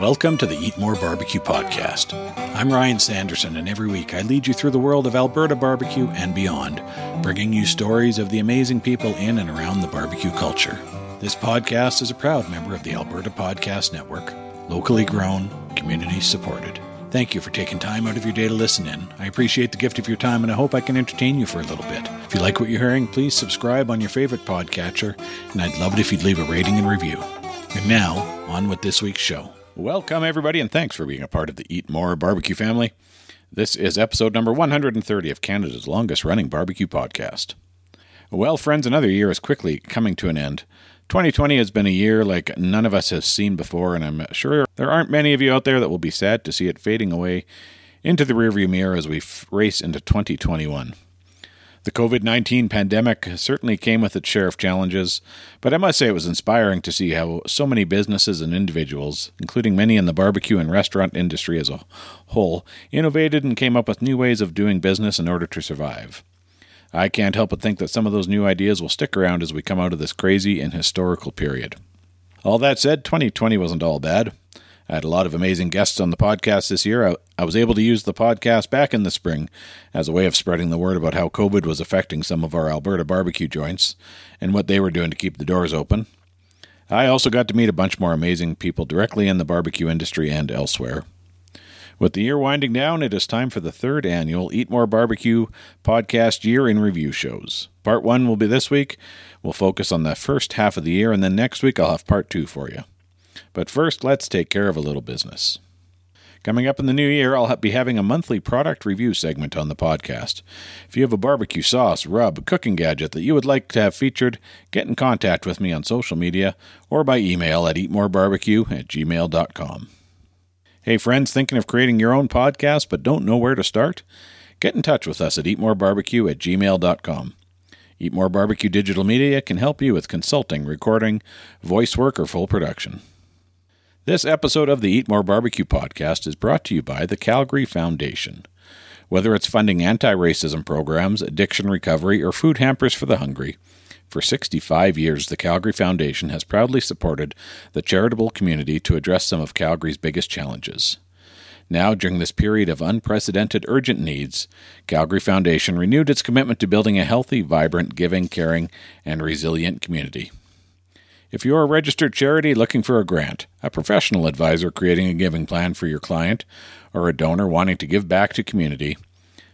Welcome to the Eat More Barbecue Podcast. I'm Ryan Sanderson, and every week I lead you through the world of Alberta barbecue and beyond, bringing you stories of the amazing people in and around the barbecue culture. This podcast is a proud member of the Alberta Podcast Network, locally grown, community supported. Thank you for taking time out of your day to listen in. I appreciate the gift of your time, and I hope I can entertain you for a little bit. If you like what you're hearing, please subscribe on your favorite podcatcher, and I'd love it if you'd leave a rating and review. And now, on with this week's show. Welcome, everybody, and thanks for being a part of the Eat More Barbecue family. This is episode number 130 of Canada's longest running barbecue podcast. Well, friends, another year is quickly coming to an end. 2020 has been a year like none of us have seen before, and I'm sure there aren't many of you out there that will be sad to see it fading away into the rearview mirror as we f- race into 2021. The COVID 19 pandemic certainly came with its share of challenges, but I must say it was inspiring to see how so many businesses and individuals, including many in the barbecue and restaurant industry as a whole, innovated and came up with new ways of doing business in order to survive. I can't help but think that some of those new ideas will stick around as we come out of this crazy and historical period. All that said, 2020 wasn't all bad. I had a lot of amazing guests on the podcast this year. I, I, was able to use the podcast back in the spring as a way of spreading the word about how COVID was affecting some of our Alberta barbecue joints and what they were doing to keep the doors open. I also got to meet a bunch more amazing people directly in the barbecue industry and elsewhere. With the year winding down, it is time for the third annual Eat More Barbecue podcast year in review shows. Part one will be this week. We'll focus on the first half of the year, and then next week I'll have part two for you. But first, let's take care of a little business. Coming up in the new year, I'll be having a monthly product review segment on the podcast. If you have a barbecue sauce, rub, cooking gadget that you would like to have featured, get in contact with me on social media or by email at eatmorebarbecue at gmail.com. Hey, friends, thinking of creating your own podcast but don't know where to start? Get in touch with us at eatmorebarbecue at gmail.com. Eat More Barbecue Digital Media can help you with consulting, recording, voice work, or full production. This episode of the Eat More Barbecue podcast is brought to you by the Calgary Foundation. Whether it's funding anti racism programs, addiction recovery, or food hampers for the hungry, for 65 years the Calgary Foundation has proudly supported the charitable community to address some of Calgary's biggest challenges. Now, during this period of unprecedented urgent needs, Calgary Foundation renewed its commitment to building a healthy, vibrant, giving, caring, and resilient community. If you're a registered charity looking for a grant, a professional advisor creating a giving plan for your client, or a donor wanting to give back to community,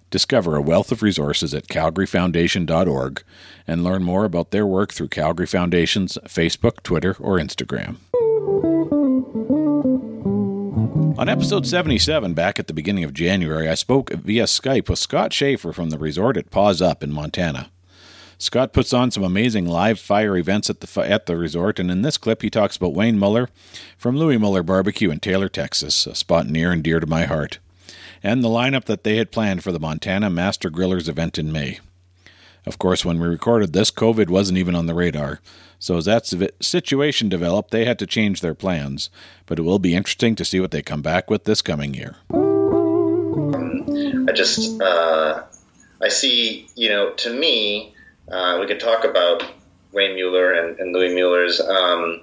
discover a wealth of resources at calgaryfoundation.org and learn more about their work through Calgary Foundation's Facebook, Twitter, or Instagram. On episode 77, back at the beginning of January, I spoke via Skype with Scott Schaefer from the resort at Paws Up in Montana. Scott puts on some amazing live fire events at the at the resort, and in this clip, he talks about Wayne Mueller from Louie Mueller Barbecue in Taylor, Texas, a spot near and dear to my heart, and the lineup that they had planned for the Montana Master Grillers event in May. Of course, when we recorded this, COVID wasn't even on the radar, so as that situation developed, they had to change their plans. But it will be interesting to see what they come back with this coming year. I just, uh, I see, you know, to me, uh, we could talk about Wayne Mueller and, and Louie Mueller's. Um,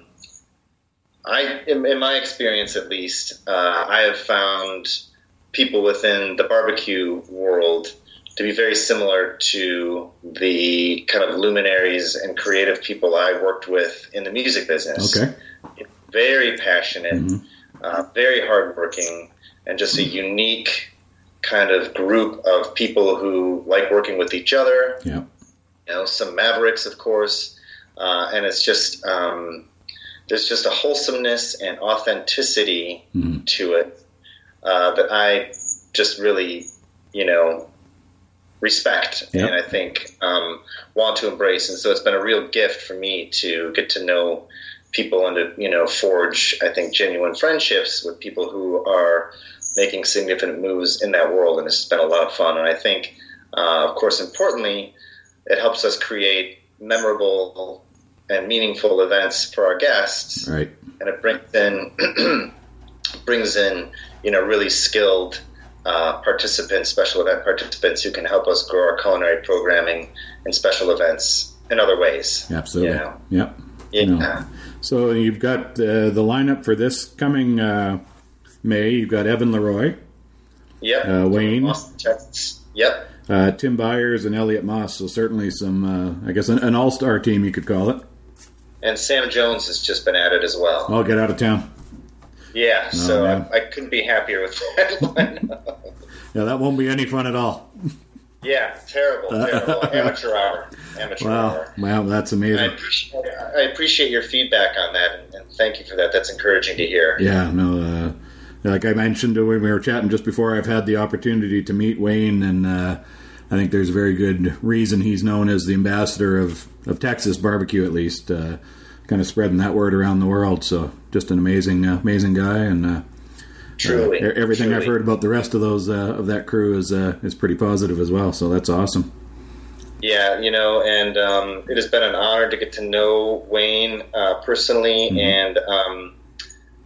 I, in, in, my experience at least, uh, I have found people within the barbecue world to be very similar to the kind of luminaries and creative people I worked with in the music business. Okay. Very passionate, mm-hmm. uh, very hardworking, and just a unique kind of group of people who like working with each other. Yeah you know, some Mavericks, of course, uh, and it's just um, there's just a wholesomeness and authenticity mm-hmm. to it uh, that I just really, you know, respect yep. and I think um, want to embrace. And so it's been a real gift for me to get to know people and to you know forge, I think, genuine friendships with people who are making significant moves in that world. And it's been a lot of fun. And I think, uh, of course, importantly it helps us create memorable and meaningful events for our guests. Right. And it brings in brings in you know really skilled uh, participants, special event participants who can help us grow our culinary programming and special events in other ways. Absolutely. You know? Yep. Yeah. So you've got uh, the lineup for this coming uh, May, you've got Evan LeRoy. Yep. Uh, Wayne. Austin, Texas. Yep. Uh, Tim Byres and Elliott Moss. So certainly some, uh, I guess, an, an all-star team you could call it. And Sam Jones has just been added as well. I'll get out of town. Yeah, Oh, so. I, I couldn't be happier with that. Yeah, that won't be any fun at all. Yeah, terrible, terrible. Amateur hour. Amateur Wow, hour. wow, that's I amazing. appreciate, I appreciate your feedback on that, and, and thank you for that. That's encouraging to hear. Yeah, no, uh, like I mentioned when we were chatting just before, I've had the opportunity to meet Wayne, and uh, I think there's a very good reason he's known as the ambassador of, of Texas barbecue, at least, uh, kind of spreading that word around the world. So, just an amazing, uh, amazing guy, and uh, Truly, uh, everything I've heard about the rest of those uh, of that crew is uh, is pretty positive as well. So that's awesome. Yeah, you know, and um, it has been an honor to get to know Wayne uh, personally, Mm-hmm. and um,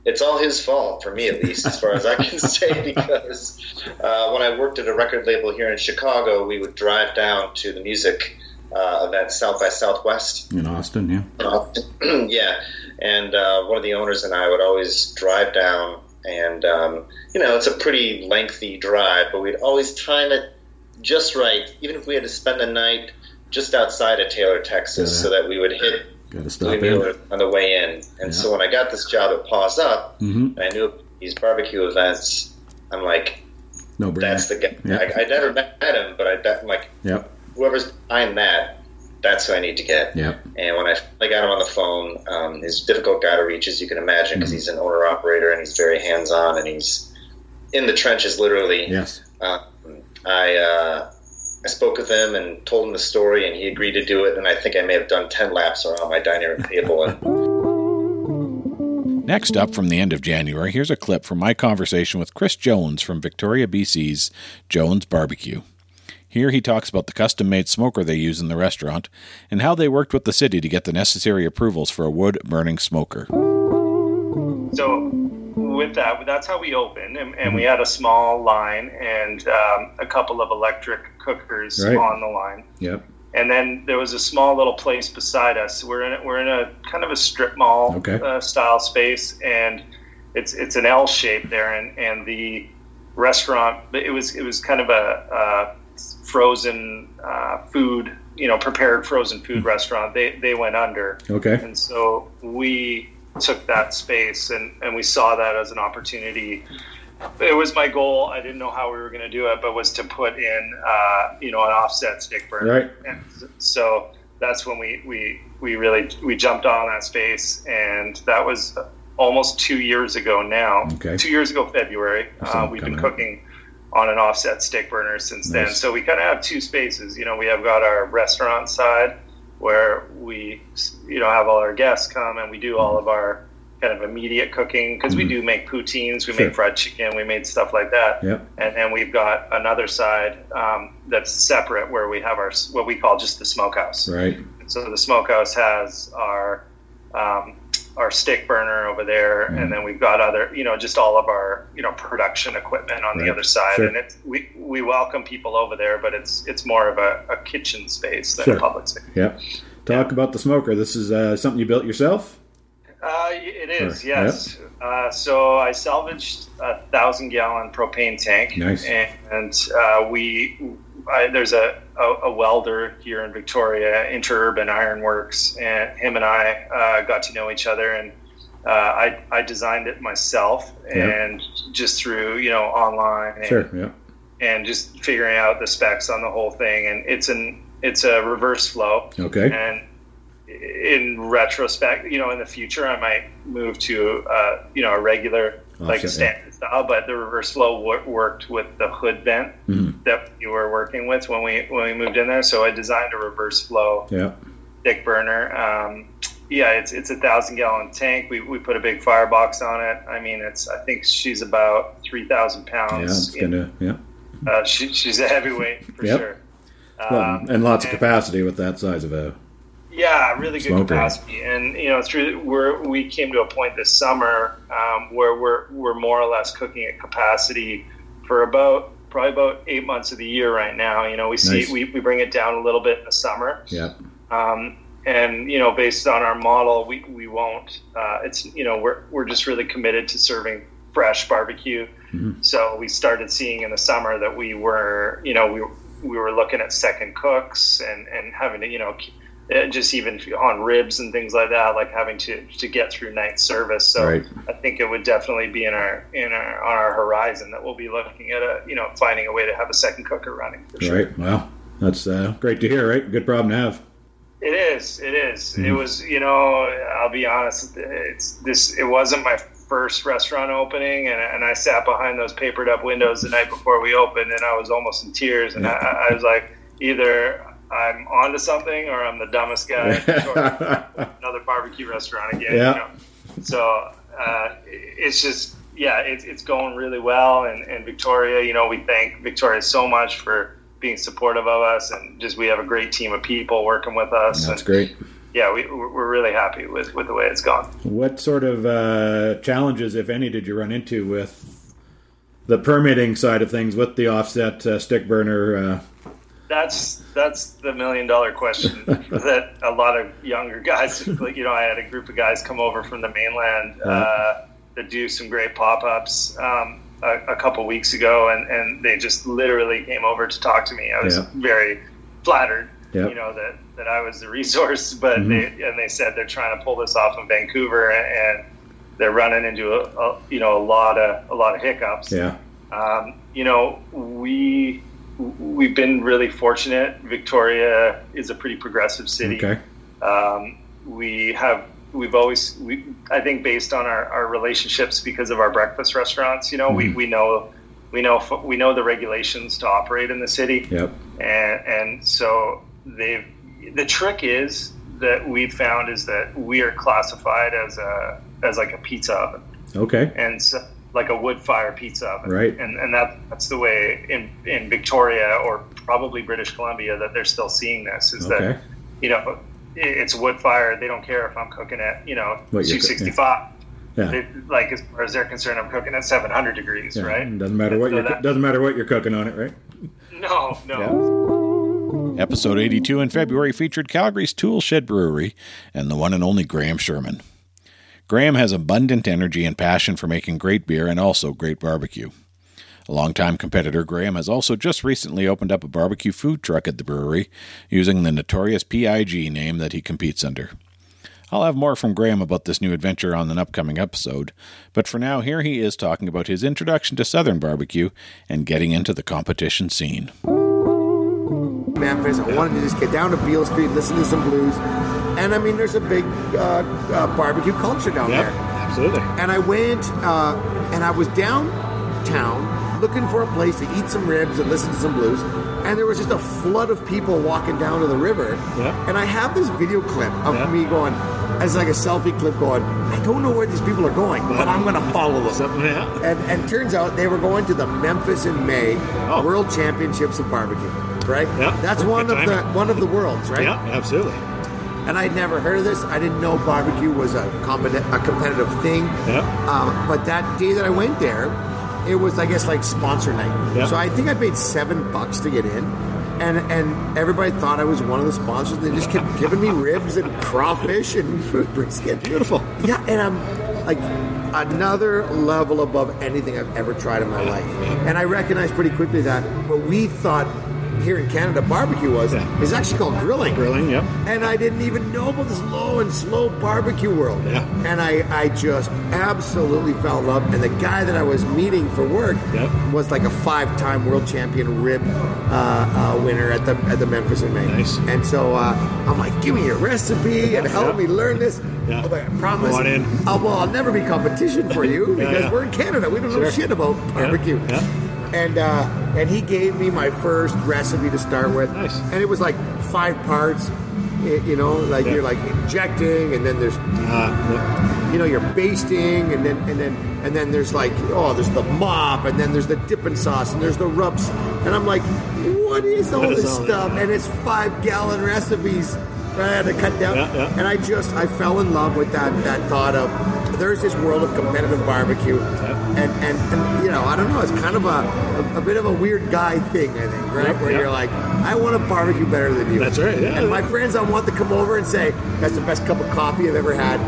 it's all his fault for me, at least, as far as I can say, because uh, when I worked at a record label here in Chicago, we would drive down to the music uh, event South by Southwest. In Austin, yeah, yeah, and uh, one of the owners and I would always drive down, and um, you know, it's a pretty lengthy drive, but we'd always time it just right, even if we had to spend the night just outside of Taylor, Texas, Yeah. so that we would hit got to stop in. On the way in. And Yeah. so when I got this job at Paws Up, hmm and I knew these barbecue events, I'm like, No brainer. that's the guy. Yeah. I, I never met him, but I I'm like, Yep, whoever's behind that, that's who I need to get. yep, And when I finally got him on the phone, um, he's a difficult guy to reach, as you can imagine, because Mhm. he's an owner operator and he's very hands on and he's in the trenches, literally. yes, Um, I uh, I spoke with him and told him the story, and he agreed to do it. And I think I may have done ten laps around my dining room table. And Next up, from the end of January, here's a clip from my conversation with Chris Jones from Victoria, BC's Jones Barbecue. Here he talks about the custom made smoker they use in the restaurant and how they worked with the city to get the necessary approvals for a wood burning smoker. So with that, that's how we opened, and, and we had a small line and um, a couple of electric cookers Right. on the line. Yep. And then there was a small little place beside us. We're in a, we're in a kind of a strip mall Okay. uh, style space, and it's it's an L shape there, and, and the restaurant it was it was kind of a, a frozen uh, food, you know, prepared frozen food Hmm. restaurant. They they went under, Okay. and so we took that space and, and we saw that as an opportunity. It was my goal. I didn't know how we were going to do it, but was to put in, uh, you know, an offset stick burner. Right. And so that's when we, we, we really, we jumped on that space and that was almost two years ago now. Okay. Two years ago, February. Uh, we've been cooking on an offset stick burner since then. So we kind of have two spaces. You know, we have got our restaurant side where we, you know, have all our guests come and we do all of our kind of immediate cooking because we do make poutines, we Mm-hmm. Sure. make fried chicken, we made stuff like that. Yep. And then we've got another side um, that's separate where we have our what we call just the smokehouse. Right. So the smokehouse has our um, our stick burner over there, Mhm. and then we've got other, you know, just all of our, you know, production equipment on Right. the other side. Sure. And it's we we welcome people over there, but it's it's more of a, a kitchen space than Sure. a public space. Yep. Talk about the smoker. This is uh, something you built yourself. Uh, it is, yes. Uh, so I salvaged a thousand gallon propane tank, Nice. and uh, we I, there's a, a, a welder here in Victoria, Interurban Ironworks, and him and I uh, got to know each other, and uh, I I designed it myself, Yeah. and just through you know online, and, Sure. Yep. and just figuring out the specs on the whole thing, and it's an it's a reverse flow. Okay. And in retrospect, you know, in the future, I might move to, uh, you know, a regular, like standard style. But the reverse flow wo- worked with the hood vent Mhm. that you were working with when we when we moved in there. So I designed a reverse flow Yep. stick burner. Um, yeah, it's it's a thousand gallon tank. We, we put a big firebox on it. I mean, it's I think she's about three thousand Yeah. pounds. It's gonna. Yeah. uh, she, she's a heavyweight for Yep. sure. Well, Um, and lots of capacity with that size of a. Yeah, really good Smoker. capacity, and you know, through we're we came to a point this summer um, where we're we're more or less cooking at capacity for about probably about eight months of the year right now. You know, we see Nice. we, we bring it down a little bit in the summer, Yeah. um, and you know, based on our model, we we won't. Uh, it's you know, we're we're just really committed to serving fresh barbecue. Mm-hmm. So we started seeing in the summer that we were, you know, we we were looking at second cooks and and having to, you know, just even on ribs and things like that, like having to to get through night service. So right. I think it would definitely be in our in our on our horizon that we'll be looking at a you know finding a way to have a second cooker running. For sure. Right. Well, that's uh, great to hear. Right. Good problem to have. It is. It is. Mm-hmm. It was. You know, I'll be honest. It's this. It wasn't my first restaurant opening, and, and I sat behind those papered up windows the night before we opened, and I was almost in tears. And I, I was like, either I'm onto something or I'm the dumbest guy. another barbecue restaurant again. Yeah. You know? So uh, it's just yeah, it's it's going really well. And, and Victoria, you know, we thank Victoria so much for being supportive of us, and just we have a great team of people working with us. That's and, great. Yeah, we, we're really happy with, with the way it's gone. What sort of uh, challenges, if any, did you run into with the permitting side of things with the offset uh, stick burner? That's that's the million dollar question that a lot of younger guys, you know, I had a group of guys come over from the mainland uh-huh. uh, to do some great pop ups. Um, a, a, couple weeks ago, and, and they just literally came over to talk to me. I was yeah. very flattered, yep. you know, that, that I was the resource. But mm-hmm. they and they said they're trying to pull this off in Vancouver, and they're running into a, a you know a lot of a lot of hiccups. Yeah. Um, you know, we we've been really fortunate. Victoria is a pretty progressive city. Okay. Um, we have we've always we I think based on our, our relationships because of our breakfast restaurants, you know, mm-hmm. we, we know we know we know the regulations to operate in the city. Yep. And and so they the trick is that we've found is that we are classified as a as like a pizza oven. Okay. And so like a wood fire pizza oven. Right. And and that that's the way in in Victoria or probably British Columbia that they're still seeing this is okay. that you know it's wood fire. They don't care if I'm cooking at you know 265. Yeah. They, like as far as they're concerned, I'm cooking at 700 degrees, yeah. right? Doesn't matter what so you doesn't matter what you're cooking on it, right? No, no. Yeah. Episode 82 in February featured Calgary's Tool Shed Brewery and the one and only Graham Sherman. Graham has abundant energy and passion for making great beer and also great barbecue. A longtime competitor, Graham has also just recently opened up a barbecue food truck at the brewery using the notorious PIG name that he competes under. I'll have more from Graham about this new adventure on an upcoming episode, but for now, here he is talking about his introduction to Southern barbecue and getting into the competition scene. Memphis, I wanted to just get down to Beale Street, listen to some blues, and I mean, there's a big uh, uh, barbecue culture down yep, there. Absolutely. And I went, uh, and I was downtown looking for a place to eat some ribs and listen to some blues. And there was just a flood of people walking down to the river. Yeah. And I have this video clip of yeah. me going, as like a selfie clip going, I don't know where these people are going, but I'm going to follow them. Yeah. And, and turns out they were going to the Memphis in May oh. World Championships of Barbecue. Right? Yeah. That's one of the one of the worlds, right? Yeah, absolutely. And I'd never heard of this. I didn't know barbecue was a, competi- a competitive thing. Yeah. Um, but that day that I went there, it was I guess like sponsor night. Yeah. So I think I paid seven bucks to get in. And, and everybody thought I was one of the sponsors. They just kept giving me ribs and crawfish and brisket. Beautiful. Yeah, and I'm like another level above anything I've ever tried in my life. And I recognized pretty quickly that what we thought here in Canada barbecue was yeah. is actually called grilling. Grilling, yep. And I didn't even know about this low and slow barbecue world. Yeah. And I, I just absolutely fell in love. And the guy that I was meeting for work yep. was like a five-time world champion rib uh, uh, winner at the at the Memphis in May. Nice. And so uh, I'm like, give me your recipe and help yep. me learn this. Yeah. Oh, I promise. Go on in. Oh, well, I'll never be competition for you because yeah, we're in Canada. We don't sure. know shit about barbecue. Yeah and uh, and he gave me my first recipe to start with. Nice. And it was like five parts. You know, like yeah. you're like injecting, and then there's, uh, you know, you're basting, and then and then and then there's like, oh, there's the mop, and then there's the dipping sauce, and there's the rubs, and I'm like, what is all this stuff? And it's five gallon recipes. I had to cut down, yeah, yeah. and I just I fell in love with that that thought of there's this world of competitive barbecue, and, and, and you know I don't know it's kind of a, a, a bit of a weird guy thing I think right where you're like I want to barbecue better than you. That's right. Yeah. And my friends I want to come over and say that's the best cup of coffee I've ever had.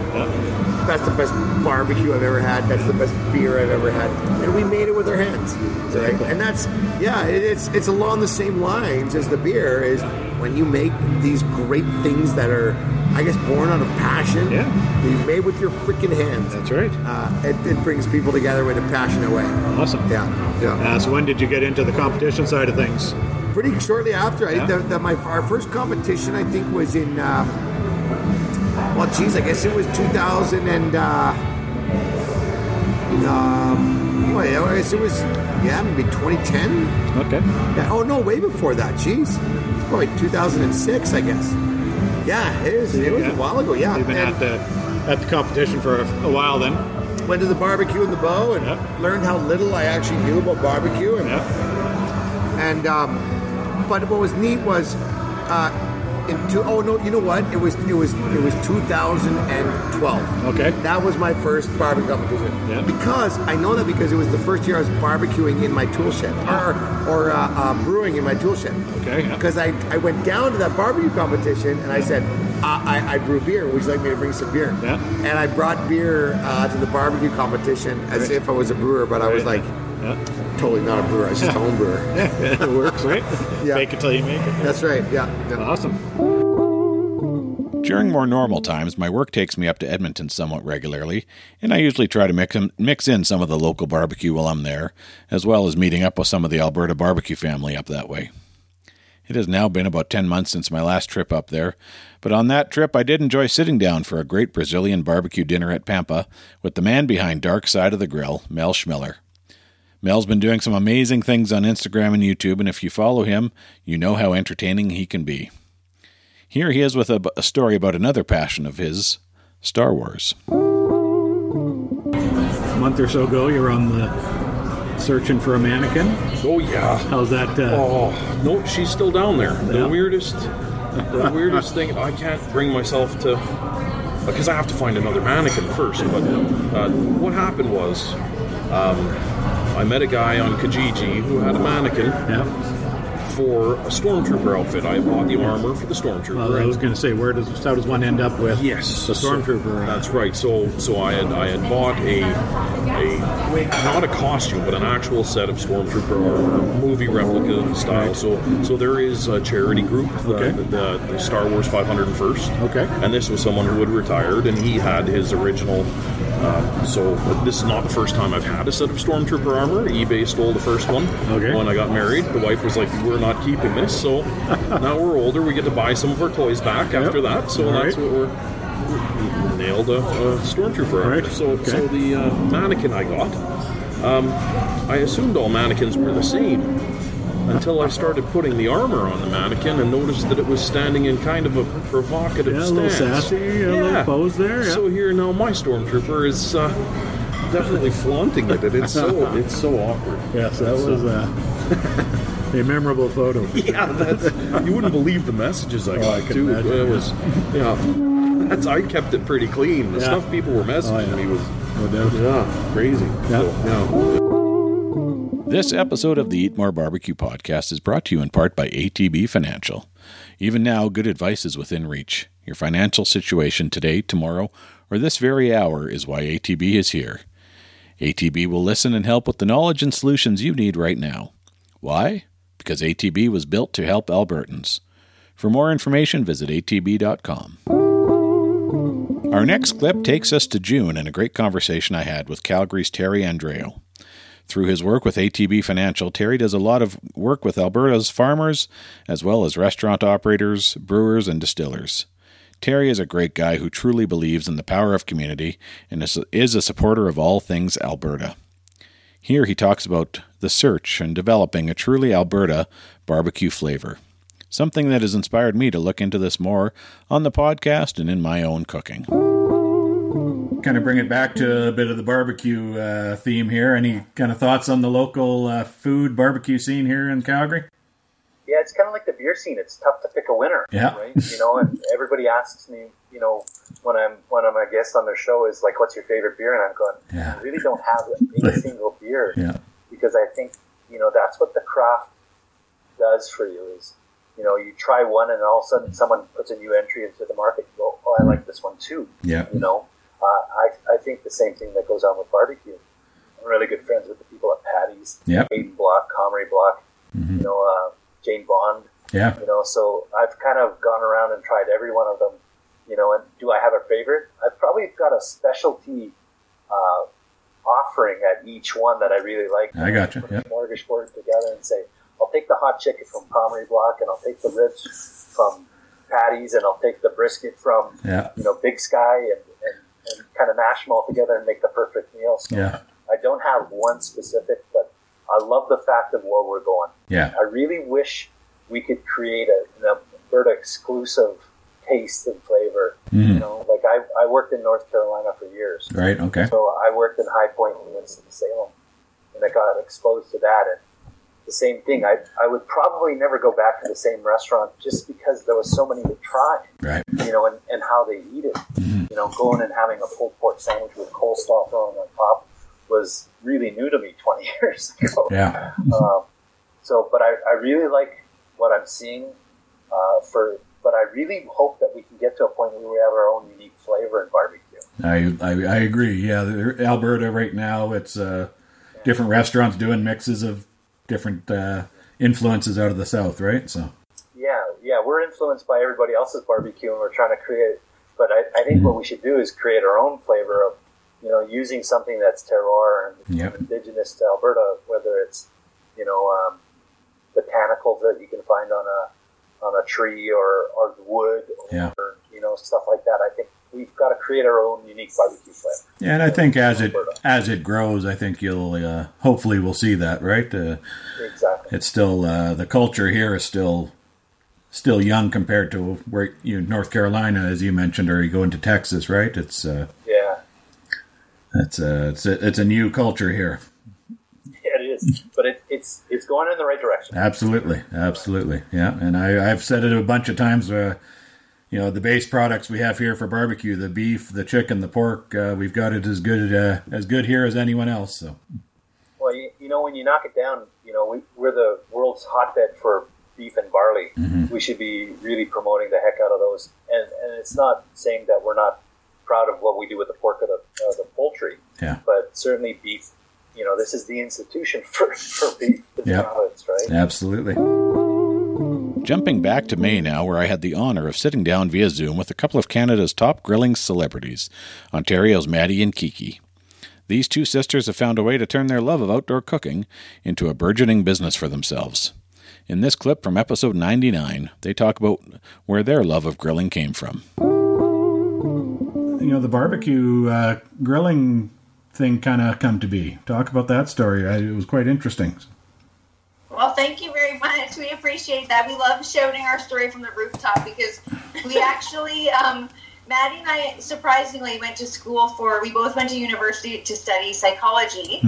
that's the best barbecue I've ever had. That's the best beer I've ever had, and we made it with our hands. Right? And that's yeah, it, it's it's along the same lines as the beer is when you make these great things that are, I guess, born out of passion. Yeah. that you made with your freaking hands. That's right. Uh, it, it brings people together in a passionate way. Awesome. Yeah, yeah. Uh, so when did you get into the competition side of things? Pretty shortly after, Yeah. I, the, the, my our first competition, I think, was in. Uh, well, geez, I guess it was 2000 and. Uh, um, well, I guess it was yeah, maybe 2010. Okay. Yeah. Oh no, way before that. Jeez, probably 2006, I guess. Yeah, it is. It was Yeah. a while ago. Yeah. You've been And at the at the competition for a, a while then. went to the barbecue in the bow and Yeah. learned how little I actually knew about barbecue. And, Yeah. and um, but what was neat was, uh, two, oh no, you know what? It was it was it was 2012. Okay. That was my first barbecue competition. Yeah. Because I know that because it was the first year I was barbecuing in my tool shed or or uh, uh, brewing in my tool shed. Okay, yeah. Because I, I went down to that barbecue competition and I said I, I, I brew beer. Would you like me to bring some beer? Yeah. And I brought beer uh, to the barbecue competition as if I was a brewer, but I was like Yeah. Totally not a brewer. I was just a home brewer. it works, right? Yeah. Fake it till you make it. That's right. Yeah. yeah. Awesome. During more normal times, my work takes me up to Edmonton somewhat regularly, and I usually try to mix, mix in some of the local barbecue while I'm there, as well as meeting up with some of the Alberta barbecue family up that way. It has now been about 10 months since my last trip up there, but on that trip I did enjoy sitting down for a great Brazilian barbecue dinner at Pampa with the man behind Dark Side of the Grill, Mel Schmiller. Mel's been doing some amazing things on Instagram and YouTube, and if you follow him, you know how entertaining he can be. Here he is with a, a story about another passion of his Star Wars. A month or so ago, you're on the searching for a mannequin. Oh yeah. How's that? Uh, Oh no, she's still down there. The Yeah. weirdest, the weirdest thing. I can't bring myself to because I have to find another mannequin first. But uh, what happened was, um, I met a guy on Kijiji who had a mannequin Yeah. for a stormtrooper outfit. I bought the armor for the stormtrooper. Well, I was going to say, where does how does one end up with? Yes, the stormtrooper. uh, That's right. So, so I had I had bought a a not a costume, but an actual set of stormtrooper armor, movie replica style. So, so there is a charity group, the, Okay. the, the Star Wars 501st. Okay. And this was someone who had retired, and he had his original. Uh, so this is not the first time I've had a set of stormtrooper armor. eBay stole the first one Okay. when I got married. The wife was like, "We're not keeping this." So now we're older. We get to buy some of our toys back after that. So All that's right. what we're nailed a, a stormtrooper armor. Right. So, Okay. so the uh, mannequin I got, um, I assumed all mannequins were the same until I started putting the armor on the mannequin and noticed that it was standing in kind of a provocative Yeah, a little stance. sassy, a little pose there, yeah. So here now, my stormtrooper is uh, definitely flaunting it. It's so it's so awkward. yes, that was uh, a memorable photo. Yeah, that's you wouldn't believe the messages I got Oh, I too. imagine, it was yeah. That's I kept it pretty clean. The Yeah. stuff people were messaging Oh, yeah. me was No doubt. yeah crazy. Yeah. So, yeah. This episode of the Eat More Barbecue podcast is brought to you in part by ATB Financial. Even now, good advice is within reach. Your financial situation today, tomorrow, or this very hour is why ATB is here. ATB will listen and help with the knowledge and solutions you need right now. Why? Because ATB was built to help Albertans. For more information, visit atb.com. Our next clip takes us to June and a great conversation I had with Calgary's Terry Andreo. Through his work with ATB Financial, Terry does a lot of work with Alberta's farmers, as well as restaurant operators, brewers, and distillers. Terry is a great guy who truly believes in the power of community and is- a supporter of all things Alberta. Here he talks about the search and developing a truly Alberta barbecue flavor, something that has inspired me to look into this more on the podcast and in my own cooking. Kind of bring it back to a bit of the barbecue uh, theme here. Any kind of thoughts on the local uh, food barbecue scene here in Calgary? Yeah, it's kind of like the beer scene. It's tough to pick a winner, Yeah. right? You know, and everybody asks me, you know, when I'm when I'm a guest on their show, is like, "What's your favorite beer?" And I'm going, Yeah. I really don't have a single beer Yeah. because I think you know that's what the craft does for you. Is you know, you try one, and all of a sudden, someone puts a new entry into the market. You go, "Oh, I like this one too." Yeah. You know, uh, I, I think the same thing that goes on with barbecue. I'm really good friends with the people at Patty's, Yep. Hayden Block, Comrie Block, you know, uh, Jane Bond. Yeah. You know, so I've kind of gone around and tried every one of them. You know, and do I have a favorite? I've probably got a specialty uh, offering at each one that I really like. I got Put a yeah. smorgasbord together and say, I'll take the hot chicken from Comrie Block, and I'll take the ribs from Patty's, and I'll take the brisket from Yeah. you know Big Sky, and, and, kind of mash them all together and make the perfect meal. So Yeah. I don't have one specific, but I love the fact of where we're going. Yeah. I really wish we could create a, an Alberta exclusive taste and flavor. Mm-hmm. You know, like I, I worked in North Carolina for years. Right. Okay. So I worked in High Point and Winston-Salem, and I got exposed to that. And the same thing, I, I would probably never go back to the same restaurant just because there was so many to try, Right. you know, and, and how they eat it. You know, going and having a pulled pork sandwich with coleslaw thrown on top was really new to me 20 years ago. Yeah. Um, so, but I, I really like what I'm seeing uh, for, but I really hope that we can get to a point where we have our own unique flavor in barbecue. I, I I agree. Yeah, Alberta right now, it's uh, different restaurants doing mixes of different uh, influences out of the south, right? So Yeah, yeah, we're influenced by everybody else's barbecue, and we're trying to create. But I, I think what we should do is create our own flavor of, you know, using something that's terroir and Yep. indigenous to Alberta, whether it's, you know, um, botanicals that you can find on a on a tree or or wood, or Yeah. you know, stuff like that. I think we've got to create our own unique barbecue flavor. yeah, and I think as it as it grows, I think you'll uh, hopefully we'll see that, right? Uh, Exactly. it's still uh, the culture here is still still young compared to where you North Carolina, as you mentioned, or you go into Texas, right? It's uh, Yeah, it's uh, it's a, it's a new culture here. yeah, it is. But it, it's it's going in the right direction. Absolutely, absolutely, yeah. And I, I've said it a bunch of times. Uh, you know, the base products we have here for barbecue, the beef, the chicken, the pork, uh, we've got it as good uh, as good here as anyone else. So Well, you, you know, when you knock it down, you know, we, we're the world's hotbed for beef and barley. We should be really promoting the heck out of those. And, and it's not saying that we're not proud of what we do with the pork or the, uh, the poultry, yeah, but certainly beef. You know, this is the institution for, for beef Yeah. province, right? absolutely. Jumping back to May now, where I had the honor of sitting down via Zoom with a couple of Canada's top grilling celebrities, Ontario's Maddie and Kiki. These two sisters have found a way to turn their love of outdoor cooking into a burgeoning business for themselves. In this clip from episode 99, they talk about where their love of grilling came from. You know, the barbecue uh, grilling thing kind of come to be. Talk about that story. I, it was quite interesting. Well, thank you very much. We appreciate that. We love shouting our story from the rooftop because we actually, um, Maddie and I surprisingly went to school for, we both went to university to study psychology,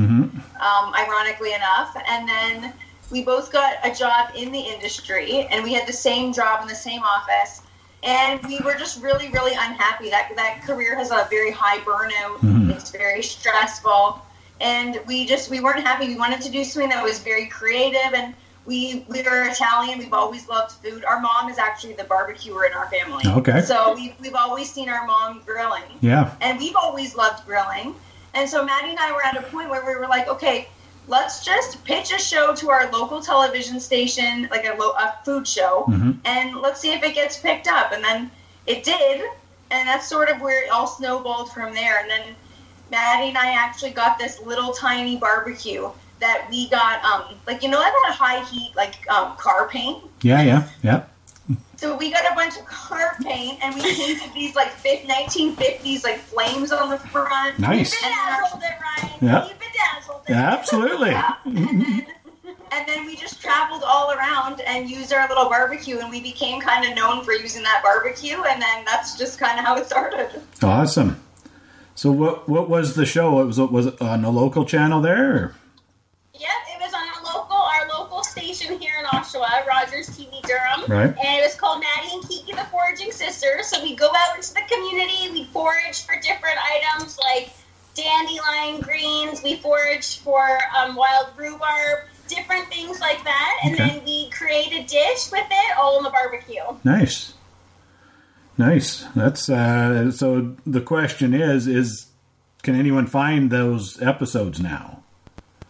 um, ironically enough. And then we both got a job in the industry and we had the same job in the same office. And we were just really, really unhappy. That that career has a very high burnout. It's very stressful and we just we weren't happy. We wanted to do something that was very creative, and we we were Italian. We've always loved food. Our mom is actually the barbecuer in our family. Okay. So we we've always seen our mom grilling, Yeah, and we've always loved grilling. And so Maddie and I were at a point where we were like, okay, let's just pitch a show to our local television station, like a, lo- a food show, mm-hmm. and let's see if it gets picked up. And then it did, and that's sort of where it all snowballed from there. And then Maddie and I actually got this little tiny barbecue that we got, um, like you know that had a high heat like um, car paint. yeah, yeah, yeah. So we got a bunch of car paint and we painted these like fif- 1950s like flames on the front. Nice. Our- it, Ryan. Yeah. You bedazzled it. Yeah, absolutely. and then and then we just traveled all around and used our little barbecue and we became kind of known for using that barbecue and then that's just kind of how it started Awesome. So what what was the show? It was was it on a local channel there? Or? Here in Oshawa, Rogers TV Durham. Right. And it was called Maddie and Kiki the Foraging Sisters. So we go out into the community, we forage for different items like dandelion greens, we forage for um, wild rhubarb, different things like that. And Okay. then we create a dish with it all on the barbecue. Nice. Nice. That's uh, so. The question is: is can anyone find those episodes now?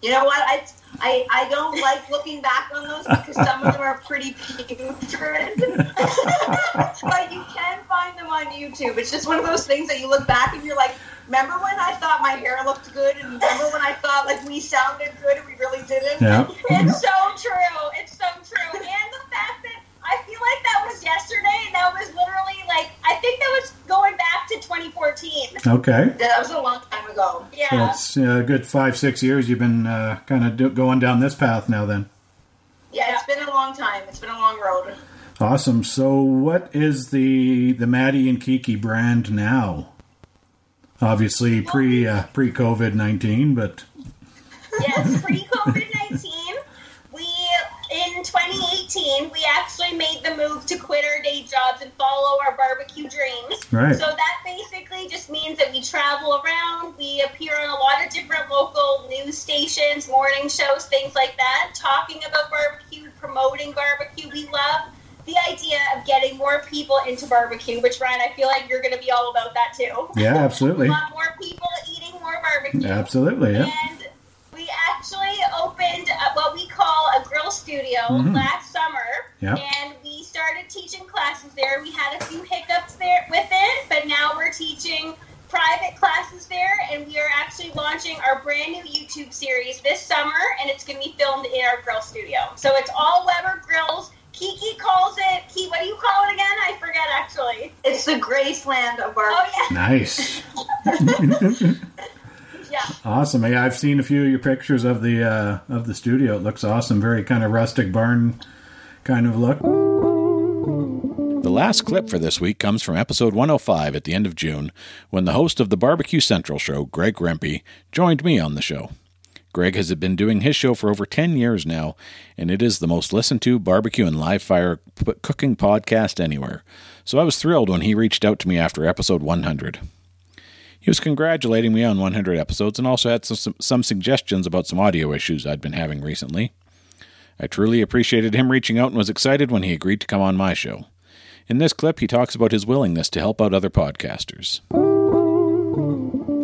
You know what? I I, I don't like looking back on those because some of them are pretty putrid. but you can find them on YouTube. It's just one of those things that you look back and you're like, remember when I thought my hair looked good, and remember when I thought like we sounded good and we really didn't? Yeah. It's so true. It's so true. And the fact that I feel like that was yesterday, and that was literally like I think that was going back to 2014. Okay. That was a long time ago. Yeah. So it's uh, a good five, six years you've been uh, kind of do- going down this path now. Then. Yeah, it's been a long time. It's been a long road. Awesome. So, what is the the Maddie and Kiki brand now? Obviously, pre uh, pre COVID nineteen, but yes, pre COVID 19, we, in 2018, we actually made the move to quit our day jobs and follow our barbecue dreams. Right. So that basically just means that we travel around, we appear on a lot of different local news stations, morning shows, things like that, talking about barbecue, promoting barbecue. We love the idea of getting more people into barbecue, which Ryan, I feel like you're going to be all about that too. yeah, absolutely, We want more people eating more barbecue. absolutely, yeah. And opened what we call a grill studio Mhm. last summer. Yeah. And we started teaching classes there. We had a few hiccups there with it, but now we're teaching private classes there, and we are actually launching our brand new YouTube series this summer, and it's going to be filmed in our grill studio. So it's all Weber grills. Kiki calls it. Kiki, what do you call it again? I forget actually. It's the Graceland of our. Oh yeah, Nice, yeah. awesome. Yeah, I've seen a few of your pictures of the uh, of the studio. It looks awesome. Very kind of rustic barn kind of look. The last clip for this week comes from episode 105 at the end of June, when the host of the Barbecue Central show, Greg Rempe, joined me on the show. Greg has been doing his show for over 10 years now, and it is the most listened to barbecue and live fire p- cooking podcast anywhere. So I was thrilled when he reached out to me after episode 100. He was congratulating me on 100 episodes and also had some, some suggestions about some audio issues I'd been having recently. I truly appreciated him reaching out and was excited when he agreed to come on my show. In this clip, he talks about his willingness to help out other podcasters.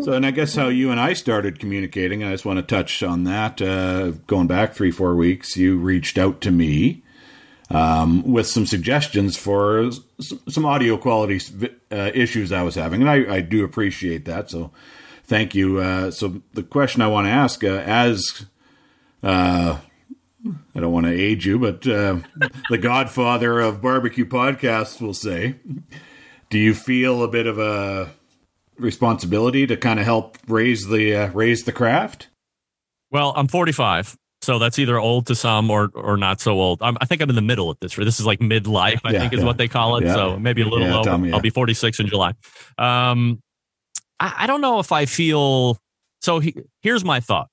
So, and I guess how you and I started communicating, I just want to touch on that. Uh, going back three, four weeks, you reached out to me um, with some suggestions for some audio quality uh, issues I was having, and I, I do appreciate that. So, thank you. Uh, so, the question I want to ask, uh, as uh, I don't want to age you, but uh, the godfather of barbecue podcasts will say, do you feel a bit of a responsibility to kind of help raise the uh, raise the craft? Well, I'm 45, so that's either old to some or or not so old. I'm, I think I'm in the middle of this. This is like midlife, I Yeah, think is yeah. what they call it. Yeah. So maybe a little over. tell me, yeah. I'll be 46 in July. Um, I, I don't know if I feel. So he, here's my thought.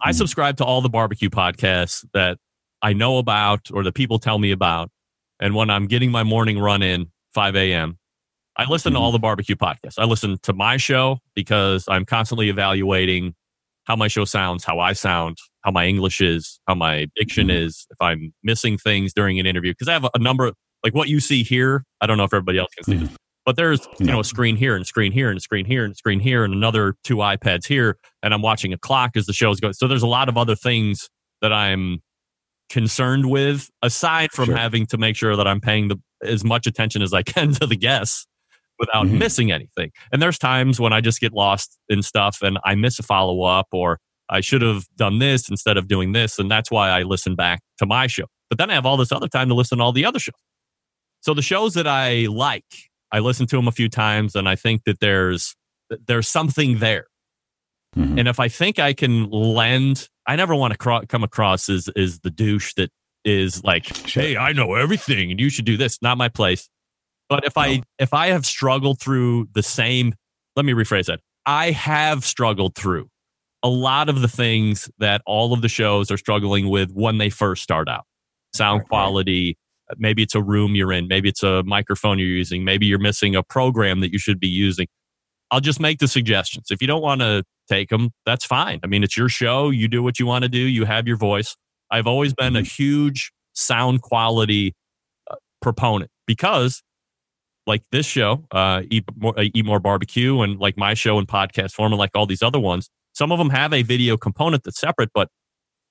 I Mm-hmm. subscribe to all the barbecue podcasts that I know about or that people tell me about, and when I'm getting my morning run in 5 a.m. I listen to Mhm. all the barbecue podcasts. I listen to my show because I'm constantly evaluating how my show sounds, how I sound, how my English is, how my diction Mhm. is, if I'm missing things during an interview. Because I have a, number, like what you see here. I don't know if everybody else can see this, but there's you know a screen here and a screen here and a screen here and a screen here and another two iPads here, and I'm watching a clock as the show's going. So there's a lot of other things that I'm concerned with aside from Sure. having to make sure that I'm paying the as much attention as I can to the guests without Mhm. missing anything. And there's times when I just get lost in stuff and I miss a follow up or I should have done this instead of doing this. And that's why I listen back to my show. But then I have all this other time to listen to all the other shows. So the shows that I like, I listen to them a few times and I think that there's there's something there. Mhm. And if I think I can lend, I never want to cro- come across as is the douche that is like, Sure. "Hey, I know everything, and you should do this." Not my place. But if I if I have struggled through the same, let me rephrase that. I have struggled through a lot of the things that all of the shows are struggling with when they first start out. Sound Right. quality, maybe it's a room you're in, maybe it's a microphone you're using, maybe you're missing a program that you should be using. I'll just make the suggestions. If you don't want to take them, that's fine. I mean, it's your show. You do what you want to do. You have your voice. I've always been a huge sound quality uh, proponent because like this show, uh, Eat More, uh, Eat More Barbecue, and like my show in podcast form, and like all these other ones, some of them have a video component that's separate, but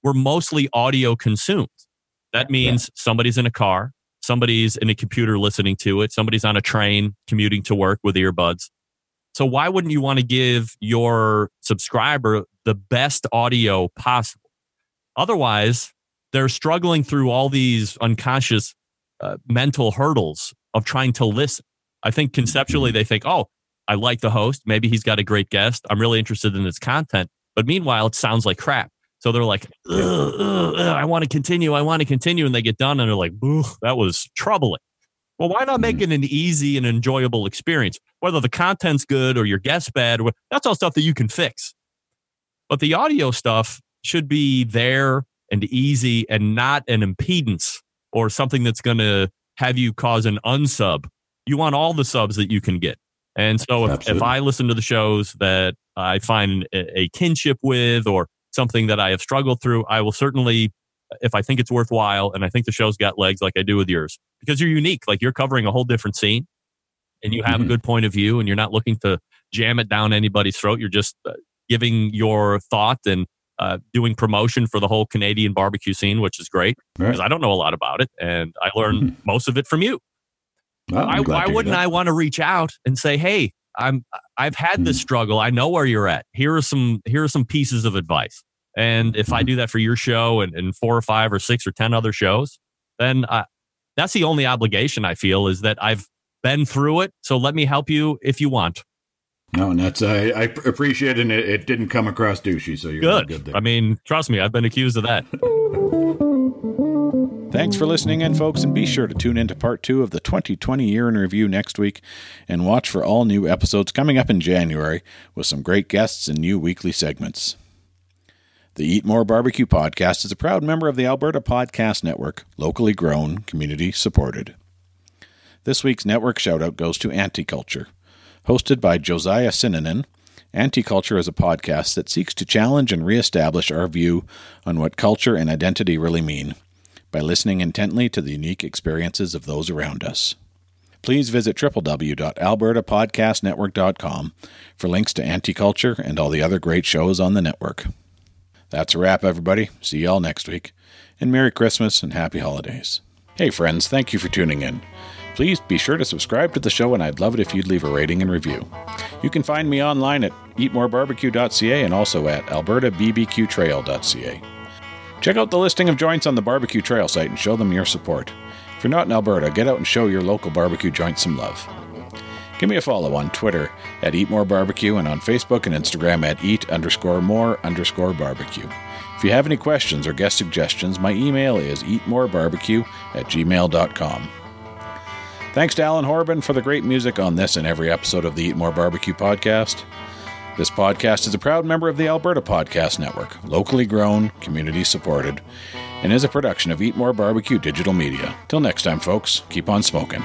we're mostly audio consumed. That means yeah. somebody's in a car, somebody's in a computer listening to it, somebody's on a train commuting to work with earbuds. So why wouldn't you want to give your subscriber the best audio possible? Otherwise, they're struggling through all these unconscious uh, mental hurdles of trying to listen. I think conceptually they think, oh, I like the host. Maybe he's got a great guest. I'm really interested in his content. But meanwhile, it sounds like crap. So they're like, ugh, ugh, I want to continue. I want to continue. And they get done and they're like, that was troubling. Well, why not make mm. it an easy and enjoyable experience? Whether the content's good or your guest's bad, that's all stuff that you can fix. But the audio stuff should be there and easy and not an impedance or something that's going to have you cause an unsub. You want all the subs that you can get. And so if, if I listen to the shows that I find a, kinship with or something that I have struggled through, I will certainly, if I think it's worthwhile and I think the show's got legs like I do with yours, because you're unique, like you're covering a whole different scene and you have mm-hmm. a good point of view and you're not looking to jam it down anybody's throat. You're just uh, giving your thought and uh, doing promotion for the whole Canadian barbecue scene, which is great right. because I don't know a lot about it and I learned mm-hmm. most of it from you. Well, I, why wouldn't I want to reach out and say, "Hey, I'm I've had this hmm. struggle. I know where you're at. Here are some here are some pieces of advice." And if. I hmm. do that for your show and, and four or five or six or ten other shows, then I, that's the only obligation I feel is that I've been through it. So let me help you if you want. No, and that's I, I appreciate it. And it, it, didn't come across douchey, so you're good. good there. I mean, trust me, I've been accused of that. Thanks for listening in, folks, and be sure to tune in to part two of the 2020 year in review next week and watch for all new episodes coming up in January with some great guests and new weekly segments. The Eat More Barbecue podcast is a proud member of the Alberta Podcast Network, locally grown, community supported. This week's network shoutout goes to Anti-Culture. Hosted by Josiah Sinanan, Anti-Culture is a podcast that seeks to challenge and reestablish our view on what culture and identity really mean by listening intently to the unique experiences of those around us. Please visit www.albertapodcastnetwork.com for links to Anti-Culture and all the other great shows on the network. That's a wrap, everybody. See y'all next week. And Merry Christmas and Happy Holidays. Hey, friends, thank you for tuning in. Please be sure to subscribe to the show, and I'd love it if you'd leave a rating and review. You can find me online at eatmorebarbecue.ca and also at albertabbqtrail.ca. Check out the listing of joints on the barbecue trail site and show them your support. If you're not in Alberta, get out and show your local barbecue joint some love. Give me a follow on Twitter at Eat More Barbecue and on Facebook and Instagram at Eat underscore more underscore barbecue. If you have any questions or guest suggestions, my email is eatmorebarbecue at gmail.com. Thanks to Alan Horban for the great music on this and every episode of the Eat More Barbecue podcast. This podcast is a proud member of the Alberta Podcast Network, locally grown, community supported, and is a production of Eat More Barbecue Digital Media. Till next time, folks, keep on smoking.